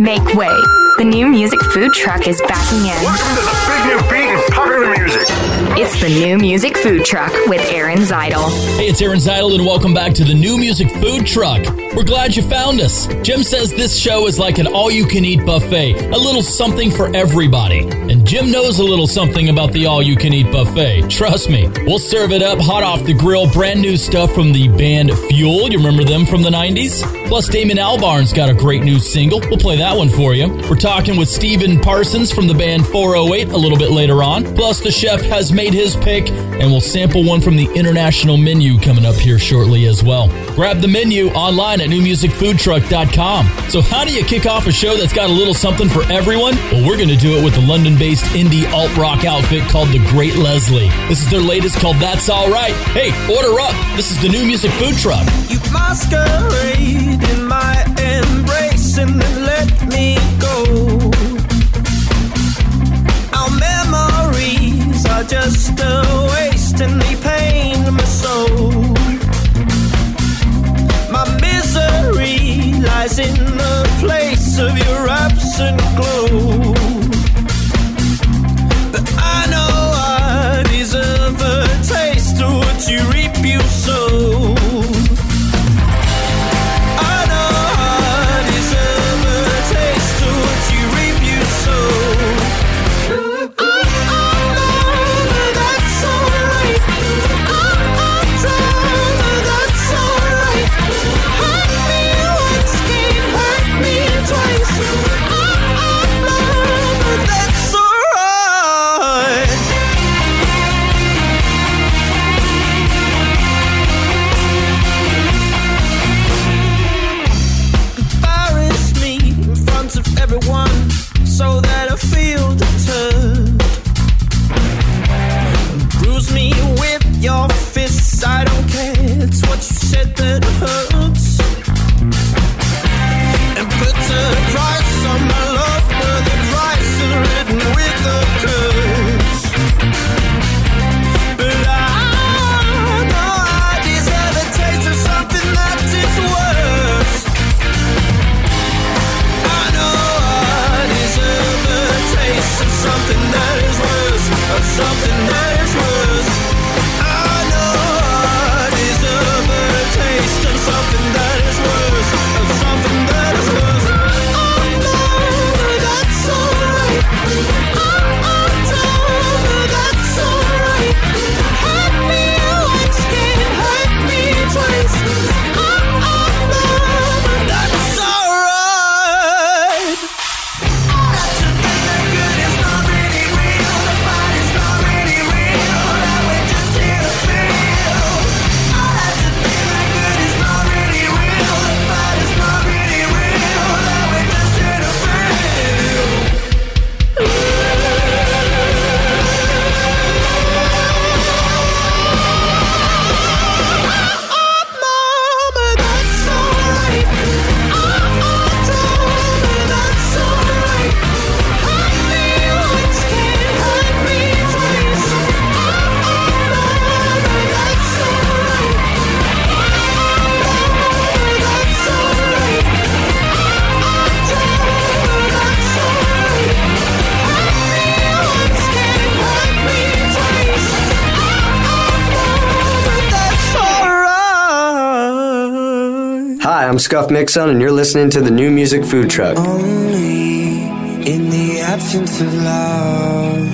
Make way. The new music food truck is backing in. Welcome to the big new beat and popular music. It's the new music food truck with Aaron Zytle. Hey, it's Aaron Zytle, and welcome back to the new music food truck. We're glad you found us. Jim says this show is like an all you can eat buffet, a little something for everybody. And Jim knows a little something about the all you can eat buffet. Trust me, we'll serve it up hot off the grill, brand new stuff from the band Fuel. You remember them from the 90s? Plus, Damon Albarn's got a great new single. We'll play that one for you. We're talking with Stephen Parsons from the band 408 a little bit later on. Plus, the chef has made his pick, and we'll sample one from the international menu coming up here shortly as well. Grab the menu online at newmusicfoodtruck.com. So, how do you kick off a show that's got a little something for everyone? Well, we're going to do it with the London based indie alt rock outfit called The Great Leslie. This is their latest called That's Alright. Hey, order up. This is the new music food truck. You masquerade in my embrace and then let me go. Our memories are just a waste and they pain my soul. Lies in the place of your absent glow. But I know I deserve a taste of what you reap, I'm Skuff Micksun, and you're listening to the new music food truck. Only in the absence of love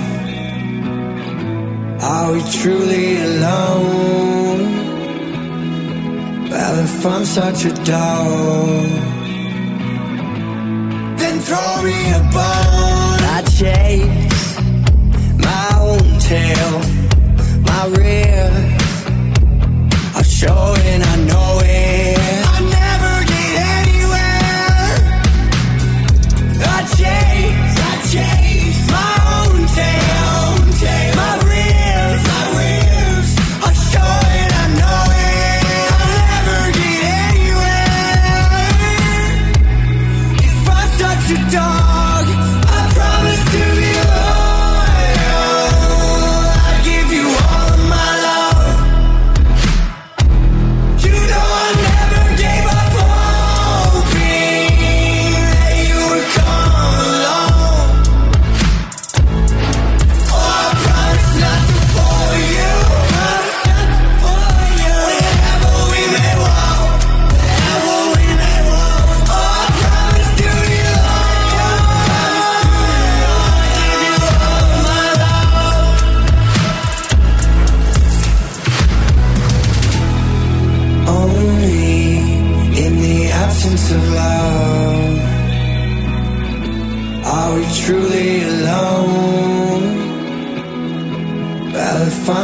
are we truly alone. Well, if I'm such a dog, then throw me a bone. I chase my own tail, my rear. It, I know it.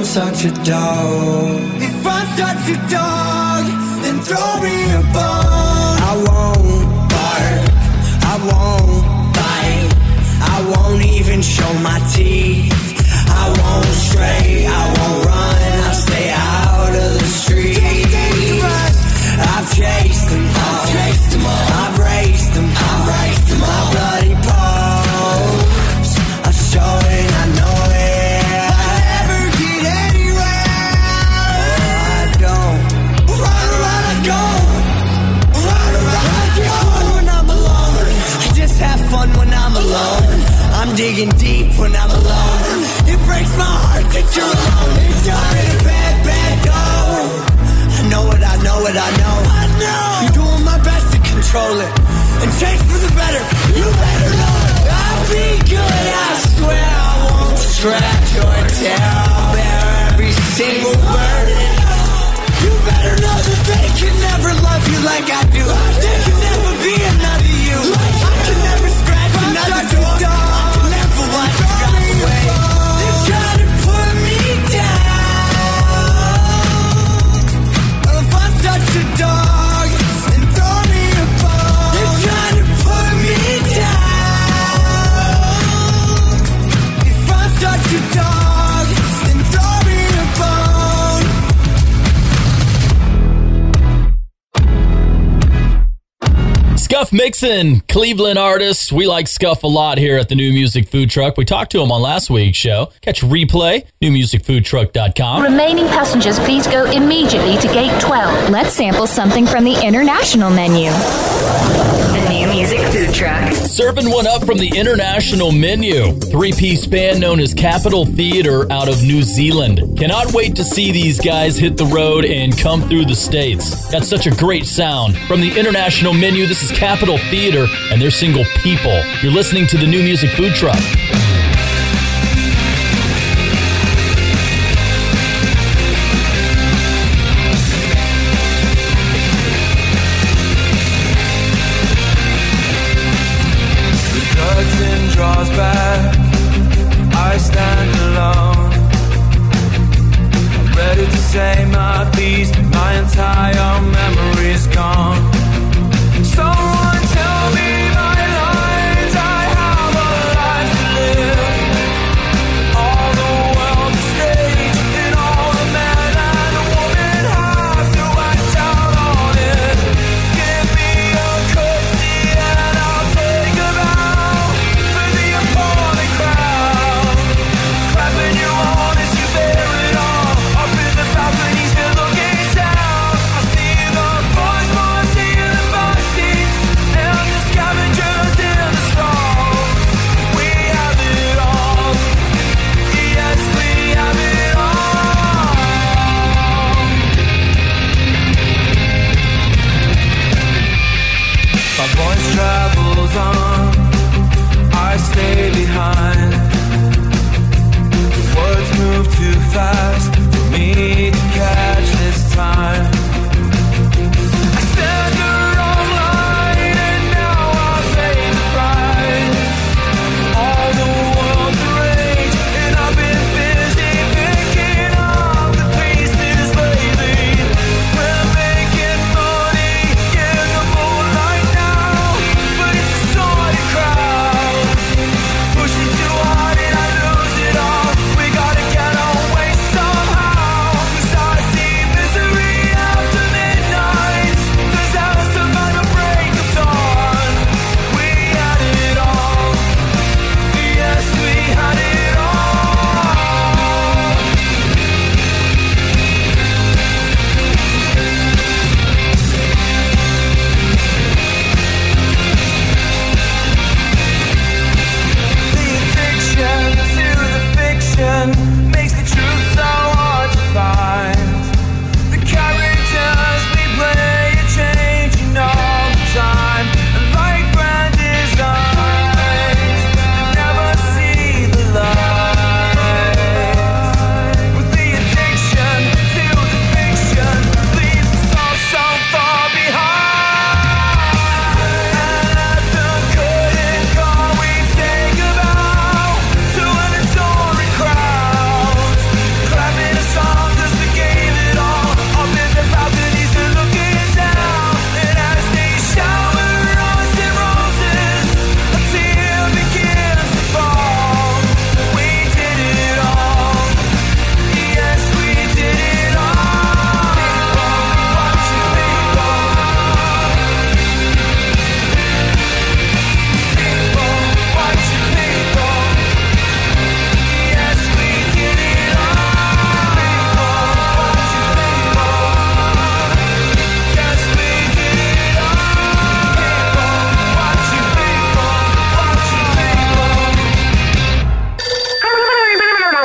Well, if I'm such a dog, if I'm such a dog, then throw me a bone. I won't bark, I won't bite, I won't even show my teeth. I won't stray, I won't run, I'll stay out of the street. I've chased them all, I've chased them all, I've digging deep when I'm alone. It breaks my heart that you're alone. It's done in a bad, bad go. I know it, I know it, I know. I know. I'm doing my best to control it and change for the better. You better know it. I'll be good, I swear I won't scratch tear. I'll bear every single burden. You better know that they can never love you like I do. There can never Skuff Micksun, Cleveland artist. We like Skuff a lot here at the New Music Food Truck. We talked to him on last week's show. Catch replay, newmusicfoodtruck.com. Remaining passengers, please go immediately to gate 12. Let's sample something from the international menu. Music Food Truck. Serving one up from the international menu. Three piece band known as Capital Theatre out of New Zealand. Cannot wait to see these guys hit the road and come through the States. That's such a great sound. From the international menu, this is Capital Theatre and their single People. You're listening to the New Music Food Truck. Say my piece, my entire memory's gone.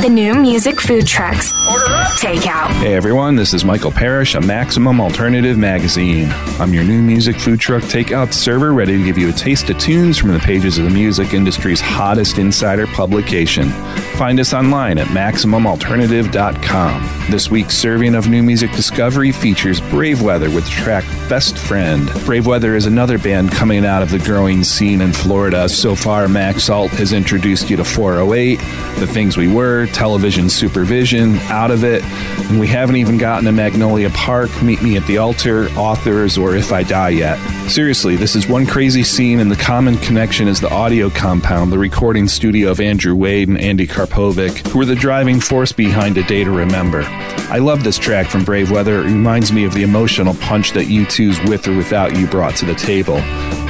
The new music food trucks. Takeout. Hey everyone, this is Michael Parrish of Maximum Alternative Magazine. I'm your new music food truck takeout server ready to give you a taste of tunes from the pages of the music industry's hottest insider publication. Find us online at MaximumAlternative.com. This week's serving of new music discovery features Braveweather with the track Best Friend. Braveweather is another band coming out of the growing scene in Florida. So far, Max Alt has introduced you to 408, The Things We Were, Television Supervision, Out of It, and we haven't even gotten to Magnolia Park, Meet Me at the Altar, Authors, or If I Die yet. Seriously, this is one crazy scene, and the common connection is the audio compound, the recording studio of Andrew Wade and Andy Karpovic, who were the driving force behind A Day to Remember. I love this track from Braveweather. It reminds me of the emotional punch that U2's With or Without You brought to the table.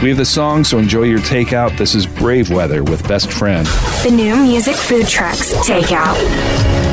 We have the song, so enjoy your takeout. This is Braveweather with Best Friend. The new music food trucks. Takeout.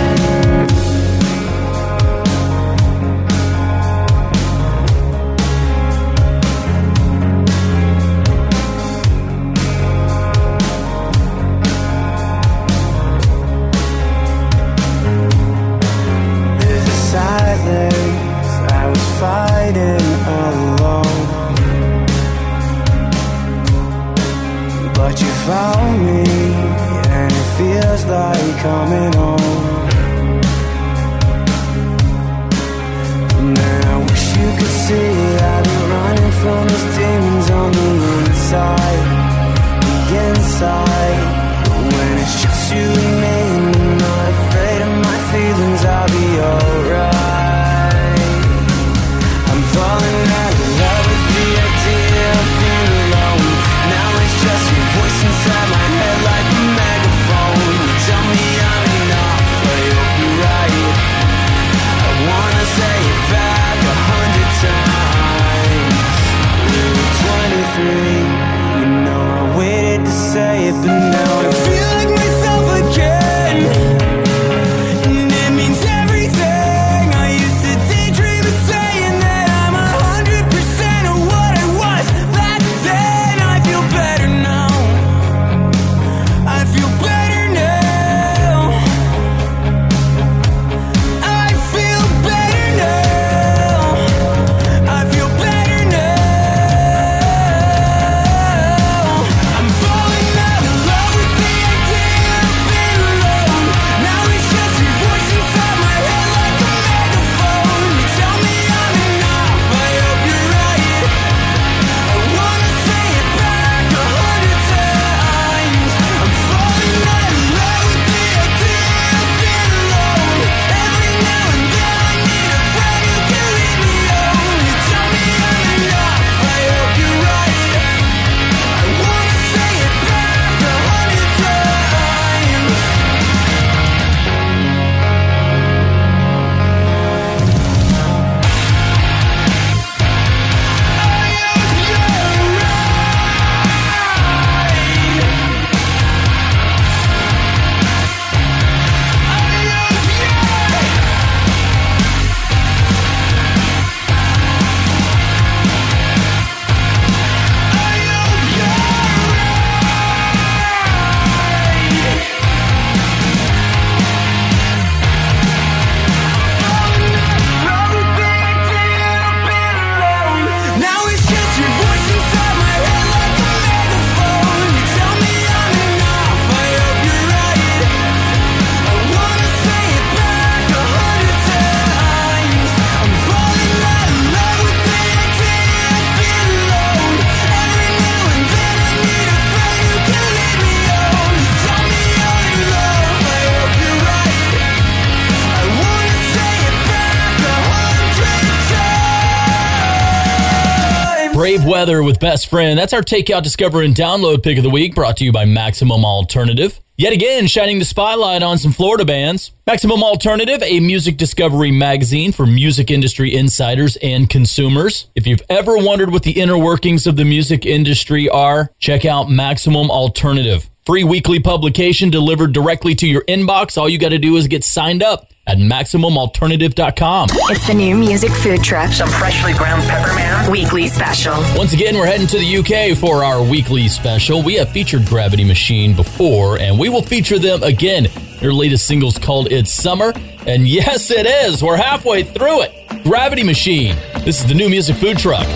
Weather with Best Friend. That's our takeout, discover, and download pick of the week brought to you by Maximum Alternative. Yet again, shining the spotlight on some Florida bands. Maximum Alternative, a music discovery magazine for music industry insiders and consumers. If you've ever wondered what the inner workings of the music industry are, check out Maximum Alternative. Free weekly publication delivered directly to your inbox. All you got to do is get signed up at MaximumAlternative.com. It's the new music food truck. Some freshly ground pepperman. Weekly special. Once again, we're heading to the UK for our weekly special. We have featured Gravity Machine before, and we will feature them again. Their latest single's called It's Summer, and yes, it is. We're halfway through it. Gravity Machine. This is the new music food truck.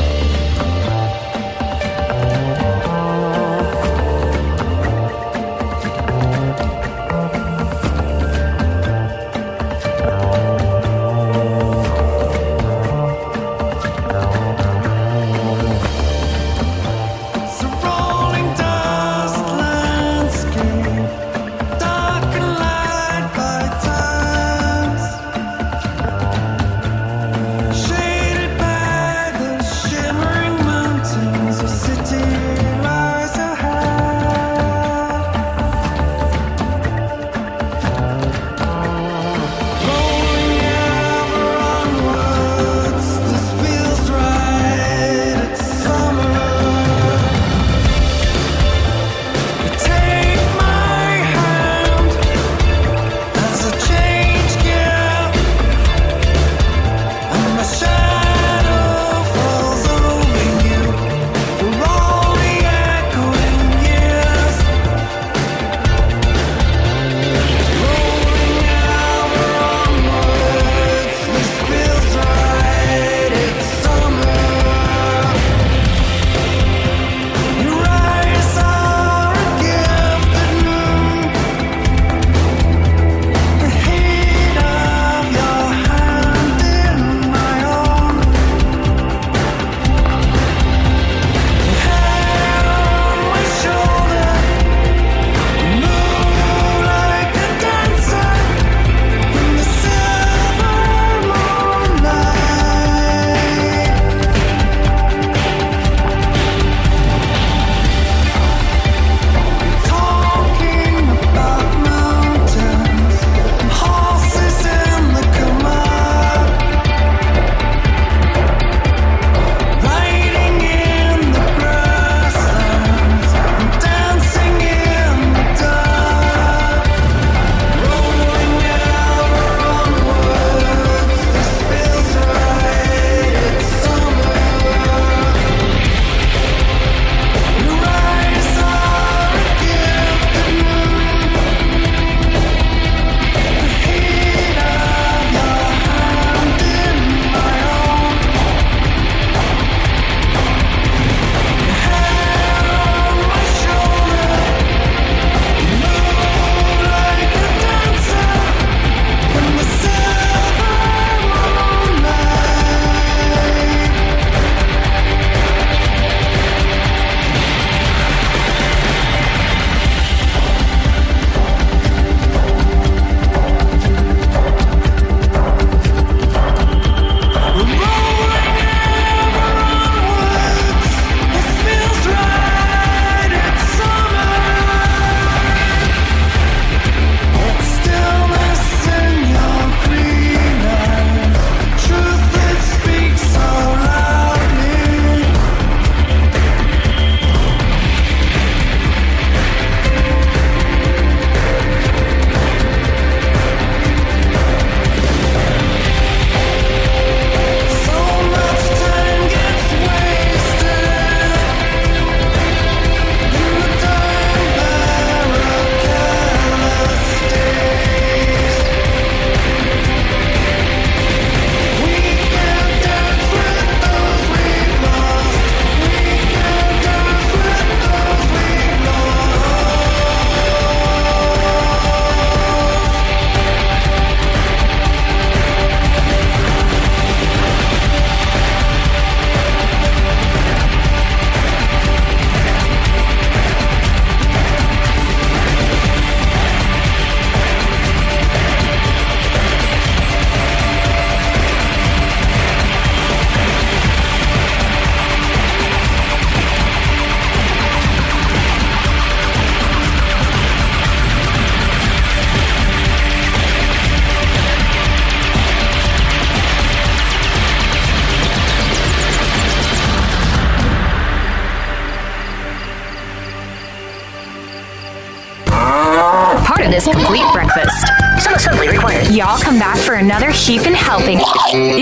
For another helping.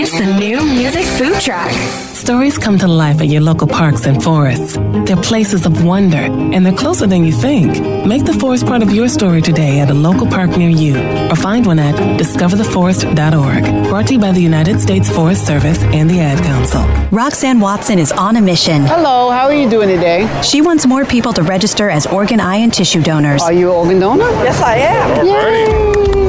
It's the new music food truck. Stories come to life at your local parks and forests. They're places of wonder, and they're closer than you think. Make the forest part of your story today at a local park near you, or find one at discovertheforest.org. Brought to you by the United States Forest Service and the Ad Council. Roxanne Watson is on a mission. Hello, how are you doing today? She wants more people to register as organ, eye, and tissue donors. Are you an organ donor? Yes, I am.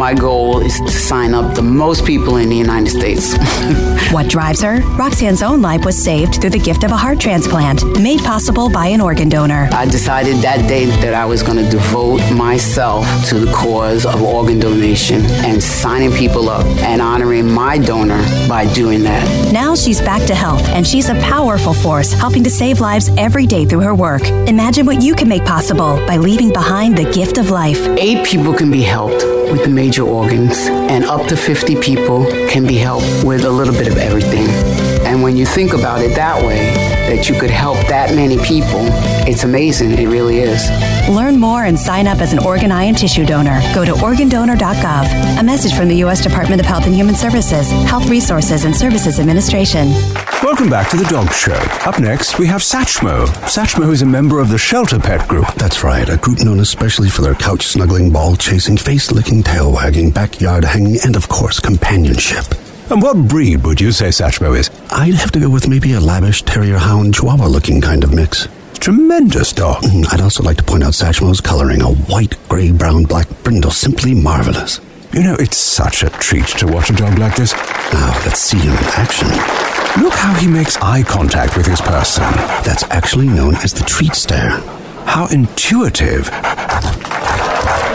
My goal is to sign up the most people in the United States. what drives her? Roxanne's own life was saved through the gift of a heart transplant, made possible by an organ donor. I decided that day that I was going to devote myself to the cause of organ donation and signing people up and honoring my donor by doing that. Now she's back to health, and she's a powerful force helping to save lives every day through her work. Imagine what you can make possible by leaving behind the gift of life. Eight people can be helped with the major organs, and up to 50 people can be helped with a little bit of everything. And when you think about it that way, that you could help that many people, it's amazing. It really is. Learn more and sign up as an organ, eye, and tissue donor. Go to organdonor.gov. A message from the U.S. Department of Health and Human Services, Health Resources and Services Administration. Welcome back to the Dog Show. Up next, we have Satchmo. Satchmo is a member of the Shelter Pet Group. That's right, a group known especially for their couch snuggling, ball chasing, face licking, tail wagging, backyard hanging, and of course, companionship. And what breed would you say Satchmo is? I'd have to go with maybe a lavish terrier hound chihuahua looking kind of mix. Tremendous dog. Mm, I'd also like to point out Satchmo's coloring, a white, gray, brown, black brindle, simply marvelous. You know, it's such a treat to watch a dog like this. Now, let's see him in action. Look how he makes eye contact with his person. That's actually known as the treat stare. How intuitive.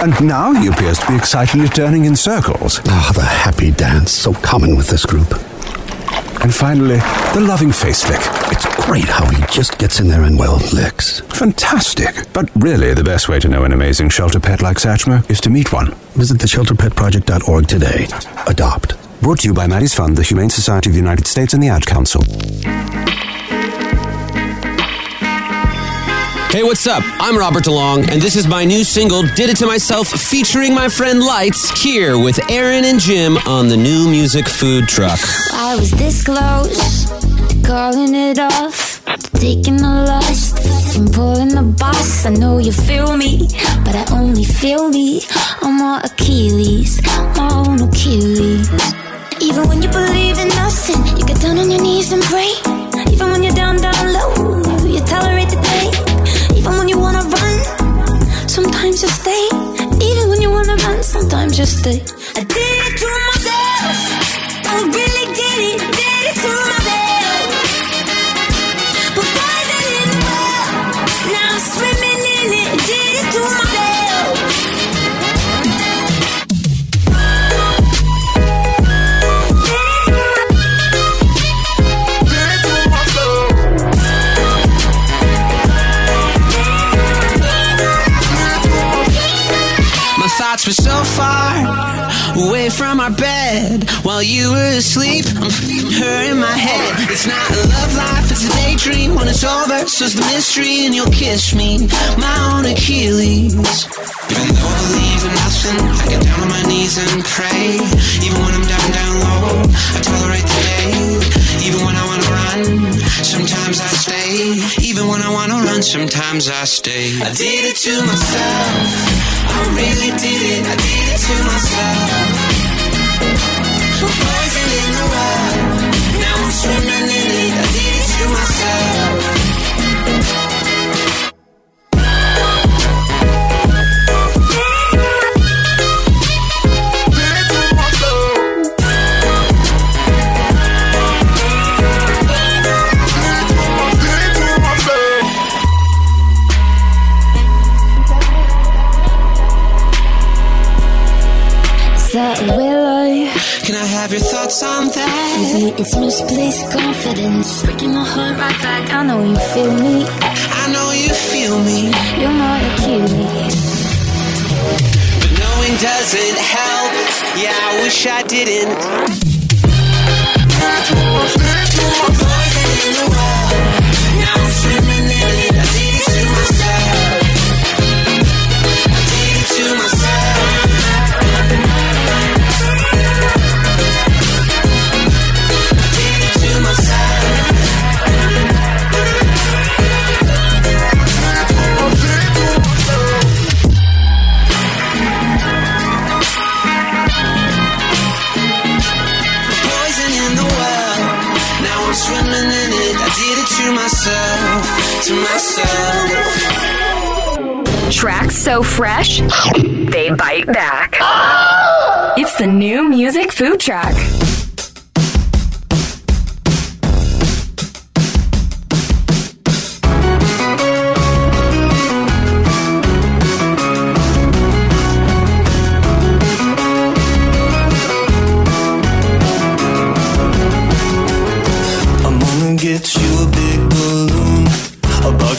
And now he appears to be excitedly turning in circles. Ah, the happy dance, so common with this group. And finally, the loving face lick. It's great how he just gets in there and, well, licks. Fantastic. But really, the best way to know an amazing shelter pet like Satchmo is to meet one. Visit theshelterpetproject.org today. Adopt. Brought to you by Maddie's Fund, the Humane Society of the United States, and the Ad Council. Hey, what's up? I'm Robert DeLong, and this is my new single, Did It To Myself, featuring my friend Lights, here with Aaron and Jim on the new music food truck. I was this close, calling it off, taking the lust, and pulling the boss. I know you feel me, but I only feel me. I'm more Achilles, my own Achilles. Even when you believe in nothing, you get down on your knees and pray. Even when you're down, down low, you tolerate the stay. Even when you wanna run, sometimes you stay. I did it to myself. You were asleep. I'm feeling her in my head. It's not a love life, it's a daydream. When it's over, so's the mystery, and you'll kiss me, my own Achilles. Even though I believe in nothing, I get down on my knees and pray. Even when I'm down, down low, I tolerate the day. Even when I wanna run, sometimes I stay. Even when I wanna run, sometimes I stay. I did it to myself. I really did it. I did it to myself. Poison in the well. Wish tracks so fresh, they bite back. It's the new music food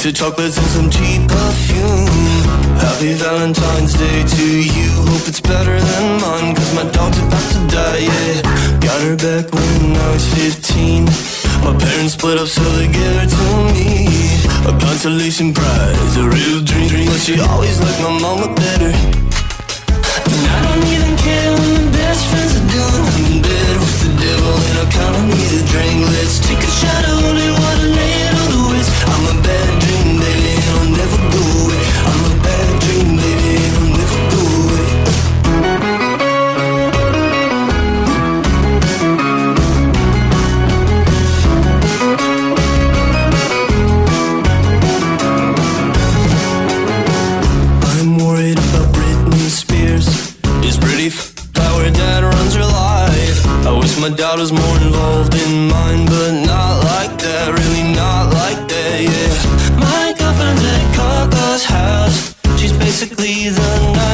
of chocolates and some. Happy Valentine's Day to you. Hope it's better than mine, cause my dog's about to die, yeah. Got her back when I was 15. My parents split up, so they gave her to me. A consolation prize, a real dream. But she always liked my mama better. And I don't even care when the best friends are doing. I'm in bed with the devil and I kinda need a drink. Let's take a shot of holy water, lay it on the wrist. I'm a bad dream, baby, my daughter's more involved in mine, but not like that, really not like that, yeah. My girlfriend's at Coco's house. She's basically the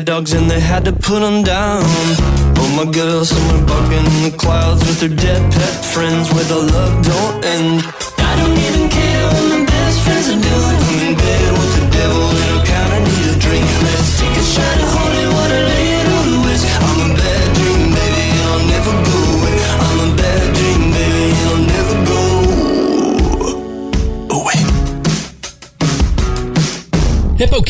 had dogs and they had to put them down. Oh my girl, somewhere bugging in the clouds with their dead pet friends where the love don't end.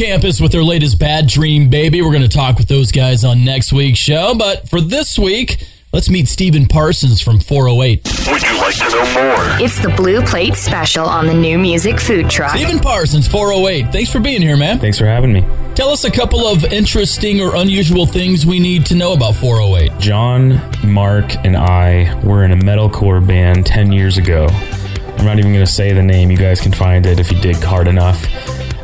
Hippo Campus with their latest Bad Dream Baby. We're going to talk with those guys on next week's show. But for this week, let's meet Stephen Parsons from 408. Would you like to know more? It's the Blue Plate Special on the new music food truck. Stephen Parsons, 408. Thanks for being here, man. Thanks for having me. Tell us a couple of interesting or unusual things we need to know about 408. John, Mark, and I were in a metalcore band 10 years ago. I'm not even going to say the name. You guys can find it if you dig hard enough.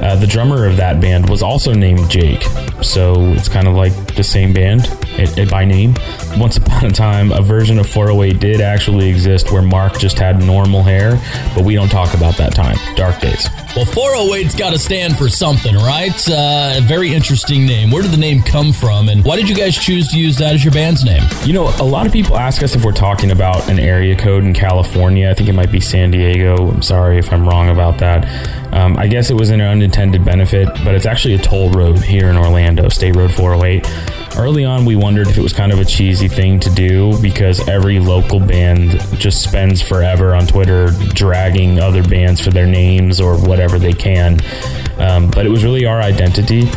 Uh, the drummer of that band was also named Jake, so it's kind of like the same band it, it by name. Once upon a time, a version of 408 did actually exist where Mark just had normal hair, but we don't talk about that time. Dark days. Well, 408's got to stand for something, right? Uh, a very interesting name. Where did the name come from, and why did you guys choose to use that as your band's name? You know, a lot of people ask us if we're talking about an area code in California. I think it might be San Diego. I'm sorry if I'm wrong about that. Um, I guess it was an unintended benefit, but it's actually a toll road here in Orlando, State Road 408. Early on, we wondered if it was kind of a cheesy thing to do because every local band just spends forever on Twitter dragging other bands for their names or whatever they can. Um, but it was really our identity.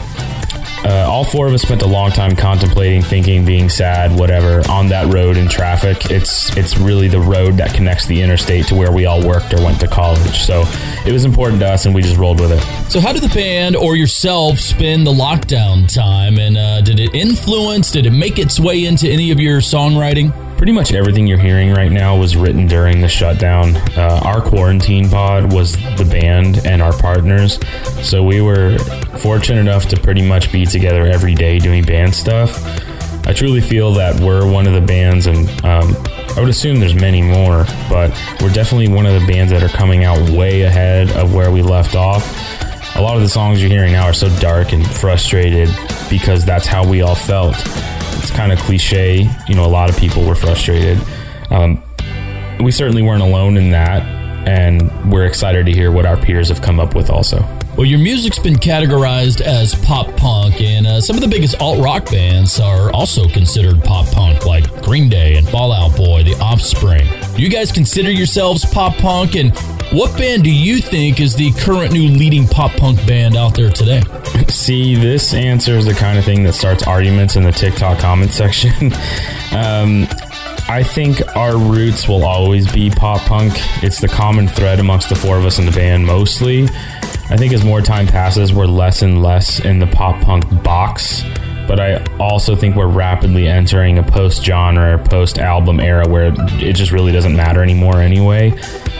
Uh, all four of us spent a long time contemplating, thinking, being sad, whatever, on that road in traffic. It's it's really the road that connects the interstate to where we all worked or went to college. So it was important to us, and we just rolled with it. So, how did the band or yourself spend the lockdown time, and uh, did it influence? Did it make its way into any of your songwriting? Pretty much everything you're hearing right now was written during the shutdown. Uh, our quarantine pod was the band and our partners, so we were fortunate enough to pretty much be together every day doing band stuff. I truly feel that we're one of the bands and um, I would assume there's many more, but we're definitely one of the bands that are coming out way ahead of where we left off. A lot of the songs you're hearing now are so dark and frustrated because that's how we all felt. It's kind of cliche, you know, a lot of people were frustrated. Um, we certainly weren't alone in that, and we're excited to hear what our peers have come up with also. Well, your music's been categorized as pop punk, and uh, some of the biggest alt rock bands are also considered pop punk, like Green Day and Fall Out Boy, The Offspring. Do you guys consider yourselves pop punk, and what band do you think is the current new leading pop punk band out there today? See, this answer is the kind of thing that starts arguments in the TikTok comment section. um, I think our roots will always be pop punk. It's the common thread amongst the four of us in the band mostly. I think as more time passes, we're less and less in the pop punk box. But I also think we're rapidly entering a post genre, post album era where it just really doesn't matter anymore anyway.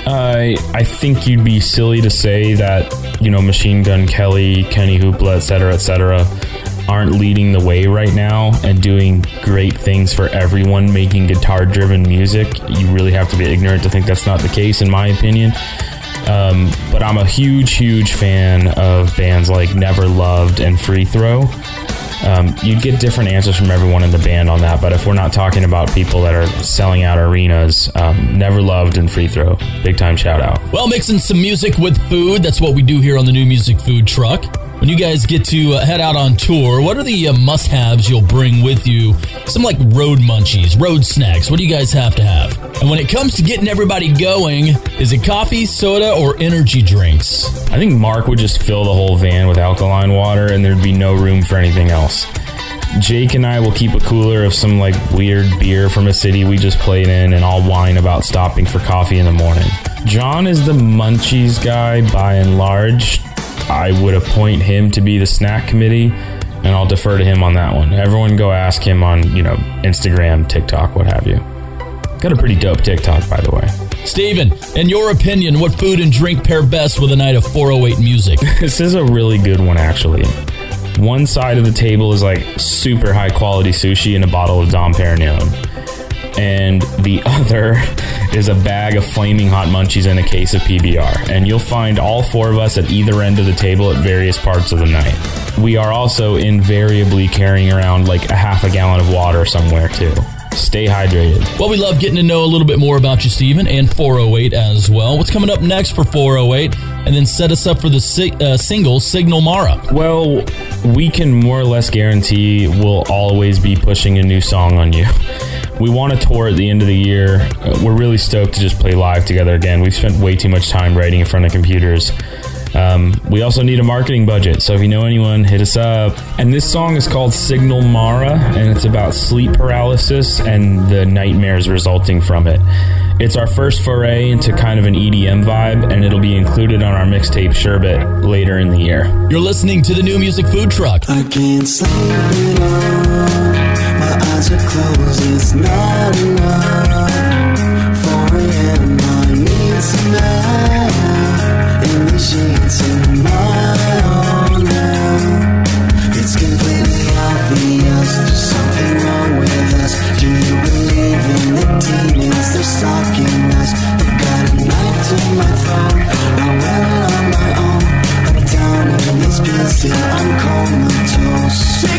Uh, I think you'd be silly to say that, you know, Machine Gun Kelly, Kenny Hoopla, etc., cetera, et cetera, aren't leading the way right now and doing great things for everyone making guitar driven music. You really have to be ignorant to think that's not the case, in my opinion. Um, but I'm a huge, huge fan of bands like Never Loved and Free Throw. Um, you'd get different answers from everyone in the band on that, but if we're not talking about people that are selling out arenas, um, Never Loved and Free Throw, big time shout out. Well, mixing some music with food, that's what we do here on the New Music Food Truck. When you guys get to uh, head out on tour, what are the uh, must haves you'll bring with you? Some like road munchies, road snacks. What do you guys have to have? And when it comes to getting everybody going, is it coffee, soda, or energy drinks? I think Mark would just fill the whole van with alkaline water and there'd be no room for anything else. Jake and I will keep a cooler of some like weird beer from a city we just played in, and I'll whine about stopping for coffee in the morning. John is the munchies guy by and large. I would appoint him to be the snack committee, and I'll defer to him on that one. Everyone go ask him on, you know, Instagram, TikTok, what have you. Got a pretty dope TikTok, by the way. Steven, in your opinion, what food and drink pair best with a night of 408 music? this is a really good one, actually. One side of the table is like super high quality sushi and a bottle of Dom Perignon. And the other is a bag of flaming hot munchies and a case of PBR. And you'll find all four of us at either end of the table at various parts of the night. We are also invariably carrying around like a half a gallon of water somewhere too. Stay hydrated. Well, we love getting to know a little bit more about you, Steven, and 408 as well. What's coming up next for 408? And then set us up for the si- uh, single Signal Mara. Well, we can more or less guarantee we'll always be pushing a new song on you. We want to tour at the end of the year. Uh, we're really stoked to just play live together again. We've spent way too much time writing in front of computers. Um, we also need a marketing budget, so if you know anyone, hit us up. And this song is called Signal Mara, and it's about sleep paralysis and the nightmares resulting from it. It's our first foray into kind of an EDM vibe, and it'll be included on our mixtape Sherbet later in the year. You're listening to the New Music Food Truck. I can't sleep enough. My eyes are closed, it's not enough. 4 a.m. I need some air in the sheets in my own. It's completely obvious there's something wrong with us. Do you believe in the demons? They're stalking us. I got a knife to my throat. Well on my own. I'm down in this I'm comatose.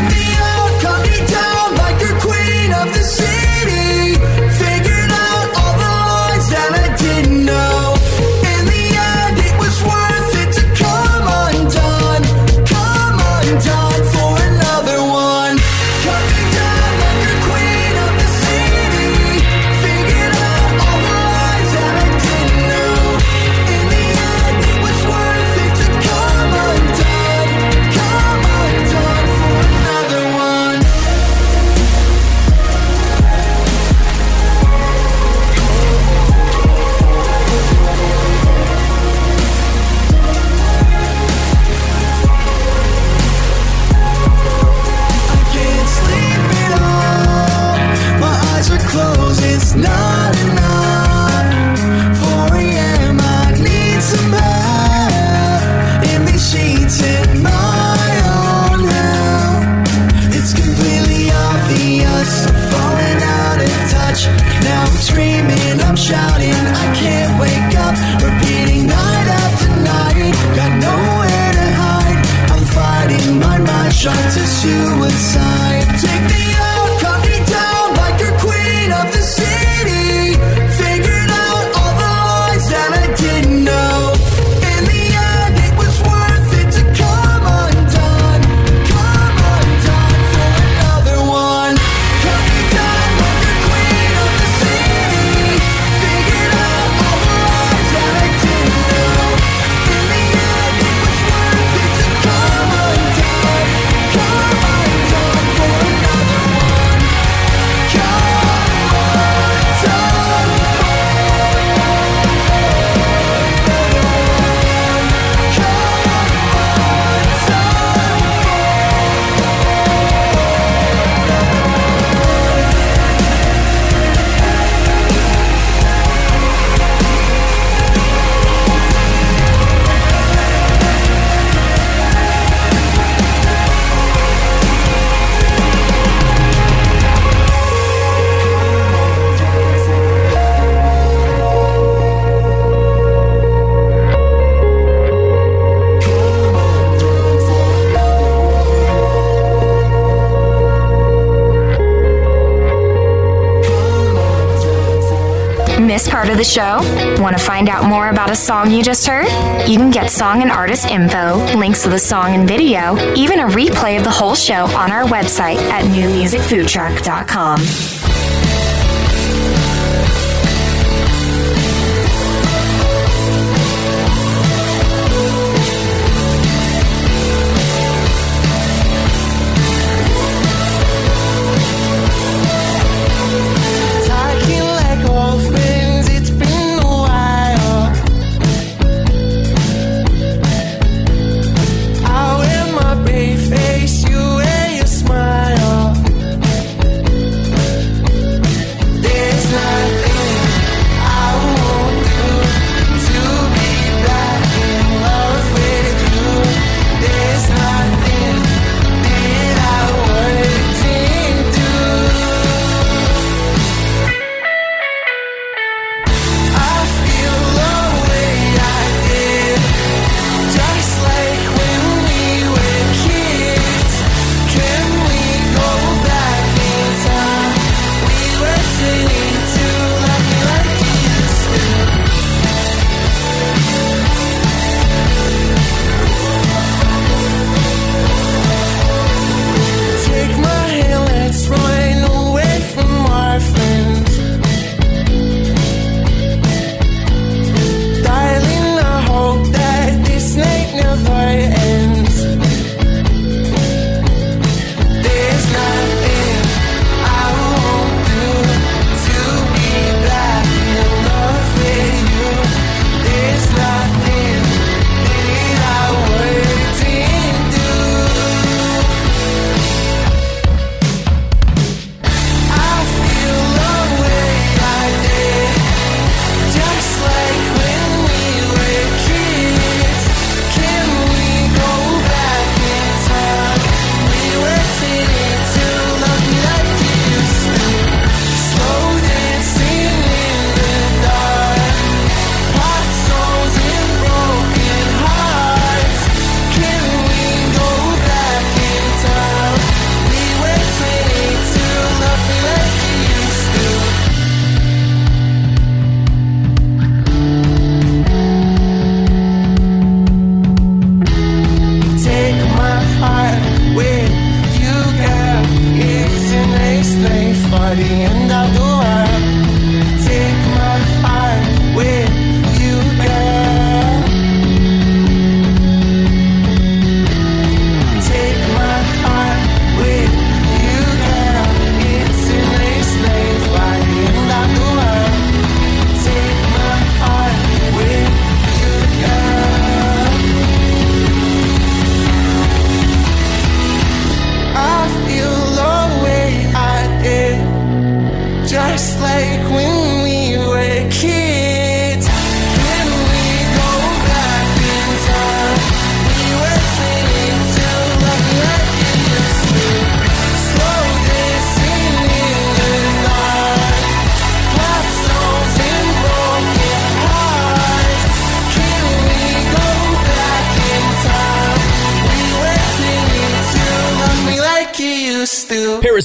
the show? Want to find out more about a song you just heard? You can get song and artist info, links to the song and video, even a replay of the whole show on our website at newmusicfoodtruck.com.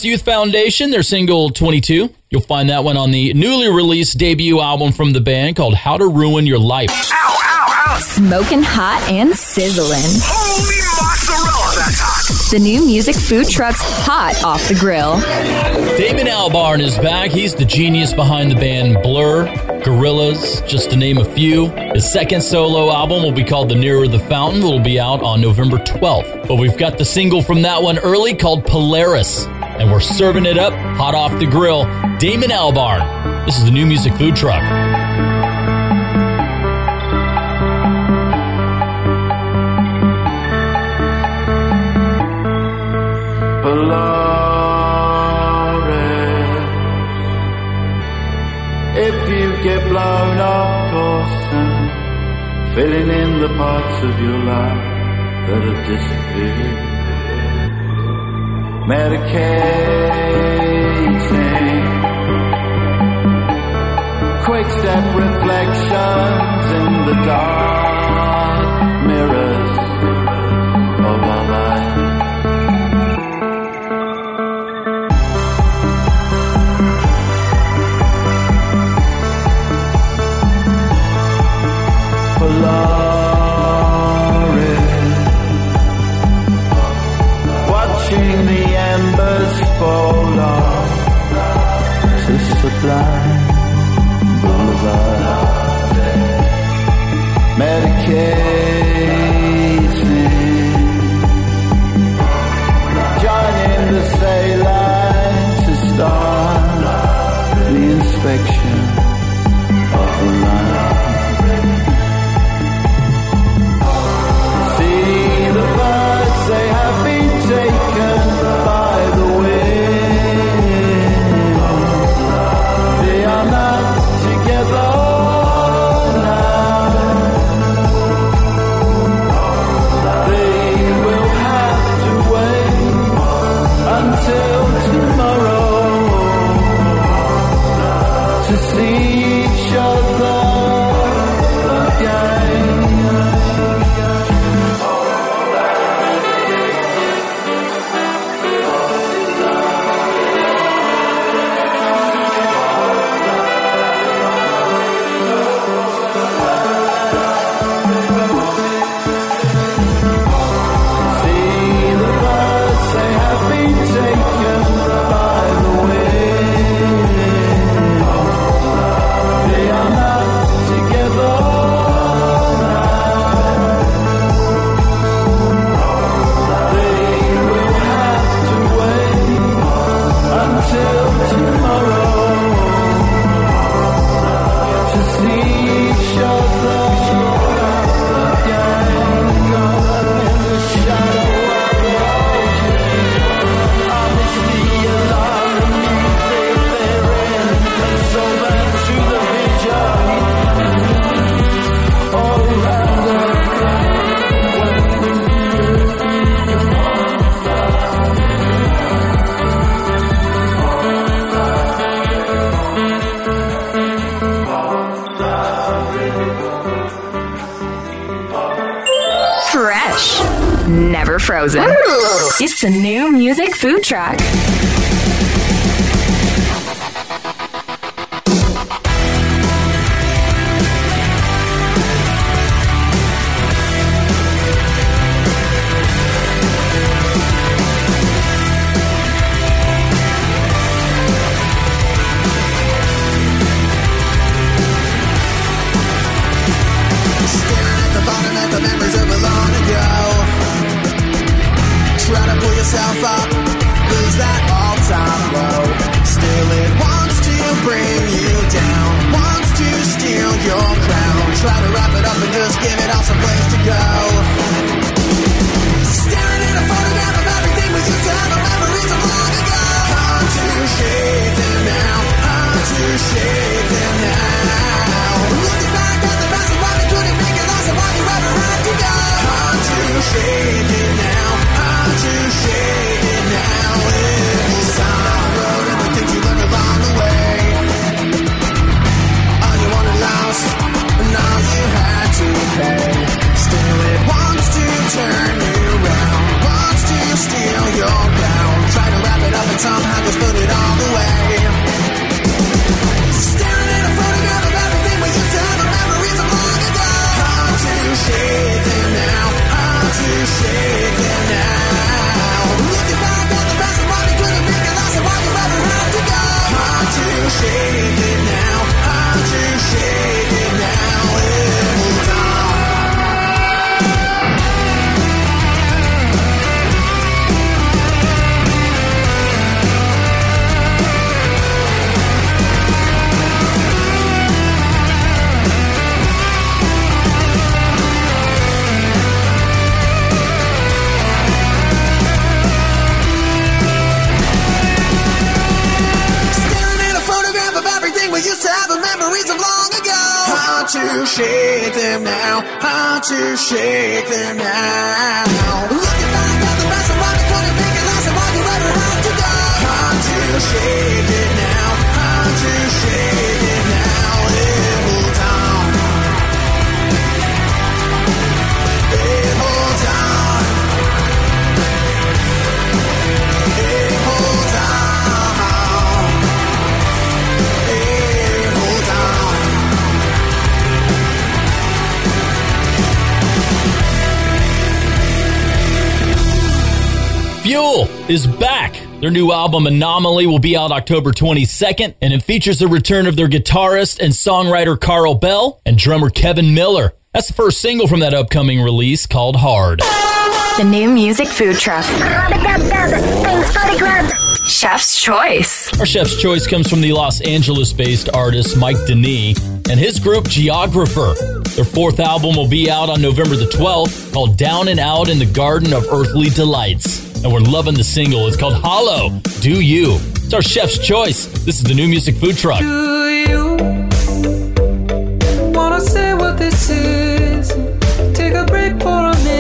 Youth Foundation, their single 22. You'll find that one on the newly released debut album from the band called How to Ruin Your Life. Ow, ow, ow. Smoking hot and sizzling. Holy mozzarella, that's hot. The new music food truck's hot off the grill. Damon Albarn is back. He's the genius behind the band Blur, Gorillaz, just to name a few. His second solo album will be called The Nearer the Fountain. It'll be out on November 12th. But we've got the single from that one early called Polaris. And we're serving it up hot off the grill. Damon Albarn. This is the new music food truck. If you get blown off course and filling in the parts of your life that have disappeared, medicating, quick step reflections in the dark boulevard. Medicating. Frozen. It's the new music food truck. shady now. I'm too shady. Hard to shake them now. Looking back at the past, somebody couldn't make it last. And all you ever had to go. Hard to shake it now. Hard to shake it now. Fuel is back. Their new album Anomaly will be out October 22nd, and it features the return of their guitarist and songwriter Carl Bell and drummer Kevin Miller. That's the first single from that upcoming release called Hard. The new music food truck. Chef's Choice. Our chef's choice comes from the Los Angeles based artist Mike Deni and his group Geographer. Their fourth album will be out on November the 12th called Down and Out in the Garden of Earthly Delights. And we're loving the single. It's called Hollow. Do You. It's our chef's choice. This is the new music food truck. Do you wanna say what this is? Take a break for a minute.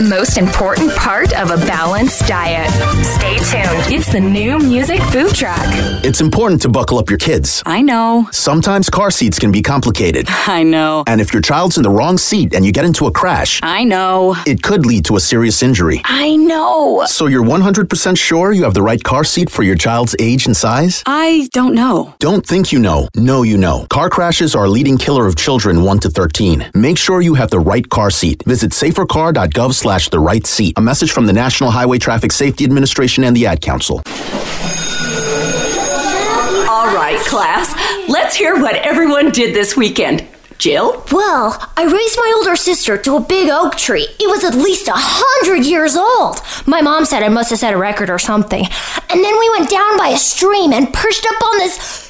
The most important part of a balanced diet. Stay tuned. It's the new music food truck. It's important to buckle up your kids. I know. Sometimes car seats can be complicated. I know. And if your child's in the wrong seat and you get into a crash, I know. it could lead to a serious injury. I know. So you're 100% sure you have the right car seat for your child's age and size? I don't know. Don't think you know. Know you know. Car crashes are a leading killer of children 1 to 13. Make sure you have the right car seat. Visit safercar.gov slash the right seat. A message from the National Highway Traffic Safety Administration and the Ad Council. All right, class. Let's hear what everyone did this weekend. Jill? Well, I raised my older sister to a big oak tree. It was at least a hundred years old. My mom said I must have set a record or something. And then we went down by a stream and perched up on this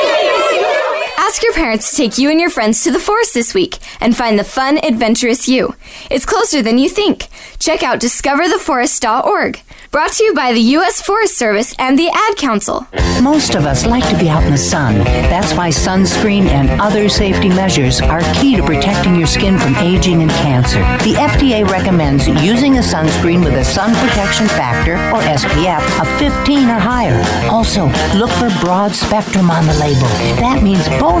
Ask your parents to take you and your friends to the forest this week and find the fun, adventurous you. It's closer than you think. Check out discovertheforest.org. Brought to you by the U.S. Forest Service and the Ad Council. Most of us like to be out in the sun. That's why sunscreen and other safety measures are key to protecting your skin from aging and cancer. The FDA recommends using a sunscreen with a sun protection factor, or SPF, of 15 or higher. Also, look for broad spectrum on the label. That means both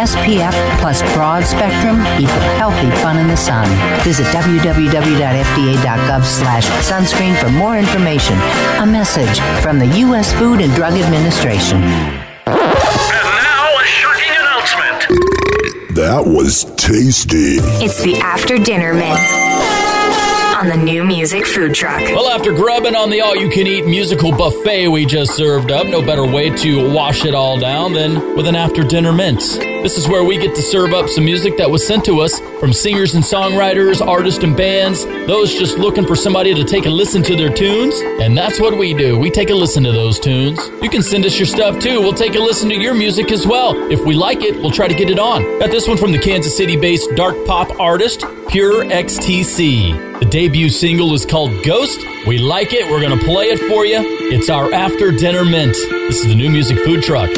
SPF plus broad spectrum equal healthy fun in the sun. Visit www.fda.gov slash sunscreen for more information. A message from the U.S. Food and Drug Administration. And now a shooking announcement. That was tasty. It's the after dinner mint on the new music food truck. Well, after grubbing on the all you can eat musical buffet we just served up, no better way to wash it all down than with an after dinner mince. This is where we get to serve up some music that was sent to us from singers and songwriters, artists and bands, those just looking for somebody to take a listen to their tunes. And that's what we do. We take a listen to those tunes. You can send us your stuff too. We'll take a listen to your music as well. If we like it, we'll try to get it on. Got this one from the Kansas City based dark pop artist, Pure XTC. The debut single is called Ghost. We like it. We're going to play it for you. It's our after dinner mint. This is the new music food truck.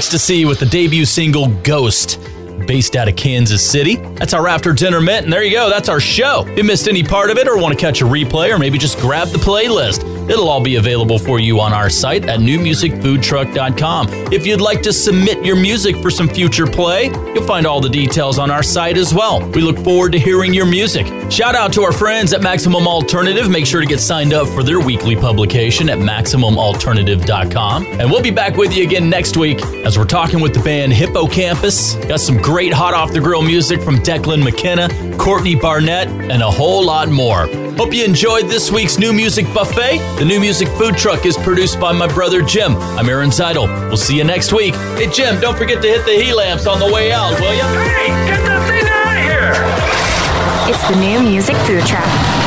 XTC with the debut single Ghost. Based out of Kansas City. That's our after dinner mint, and there you go. That's our show. If you missed any part of it or want to catch a replay or maybe just grab the playlist, it'll all be available for you on our site at newmusicfoodtruck.com. If you'd like to submit your music for some future play, you'll find all the details on our site as well. We look forward to hearing your music. Shout out to our friends at Maximum Alternative. Make sure to get signed up for their weekly publication at MaximumAlternative.com. And we'll be back with you again next week as we're talking with the band Hippo Campus. Got some great hot off the grill music from Declan McKenna, Courtney Barnett, and a whole lot more. Hope you enjoyed this week's New Music Buffet. The New Music Food Truck is produced by my brother Jim. I'm Aaron Zytle. We'll see you next week. Hey, Jim, don't forget to hit the heat lamps on the way out, will you? Hey, get that thing out of here! It's the new music food truck.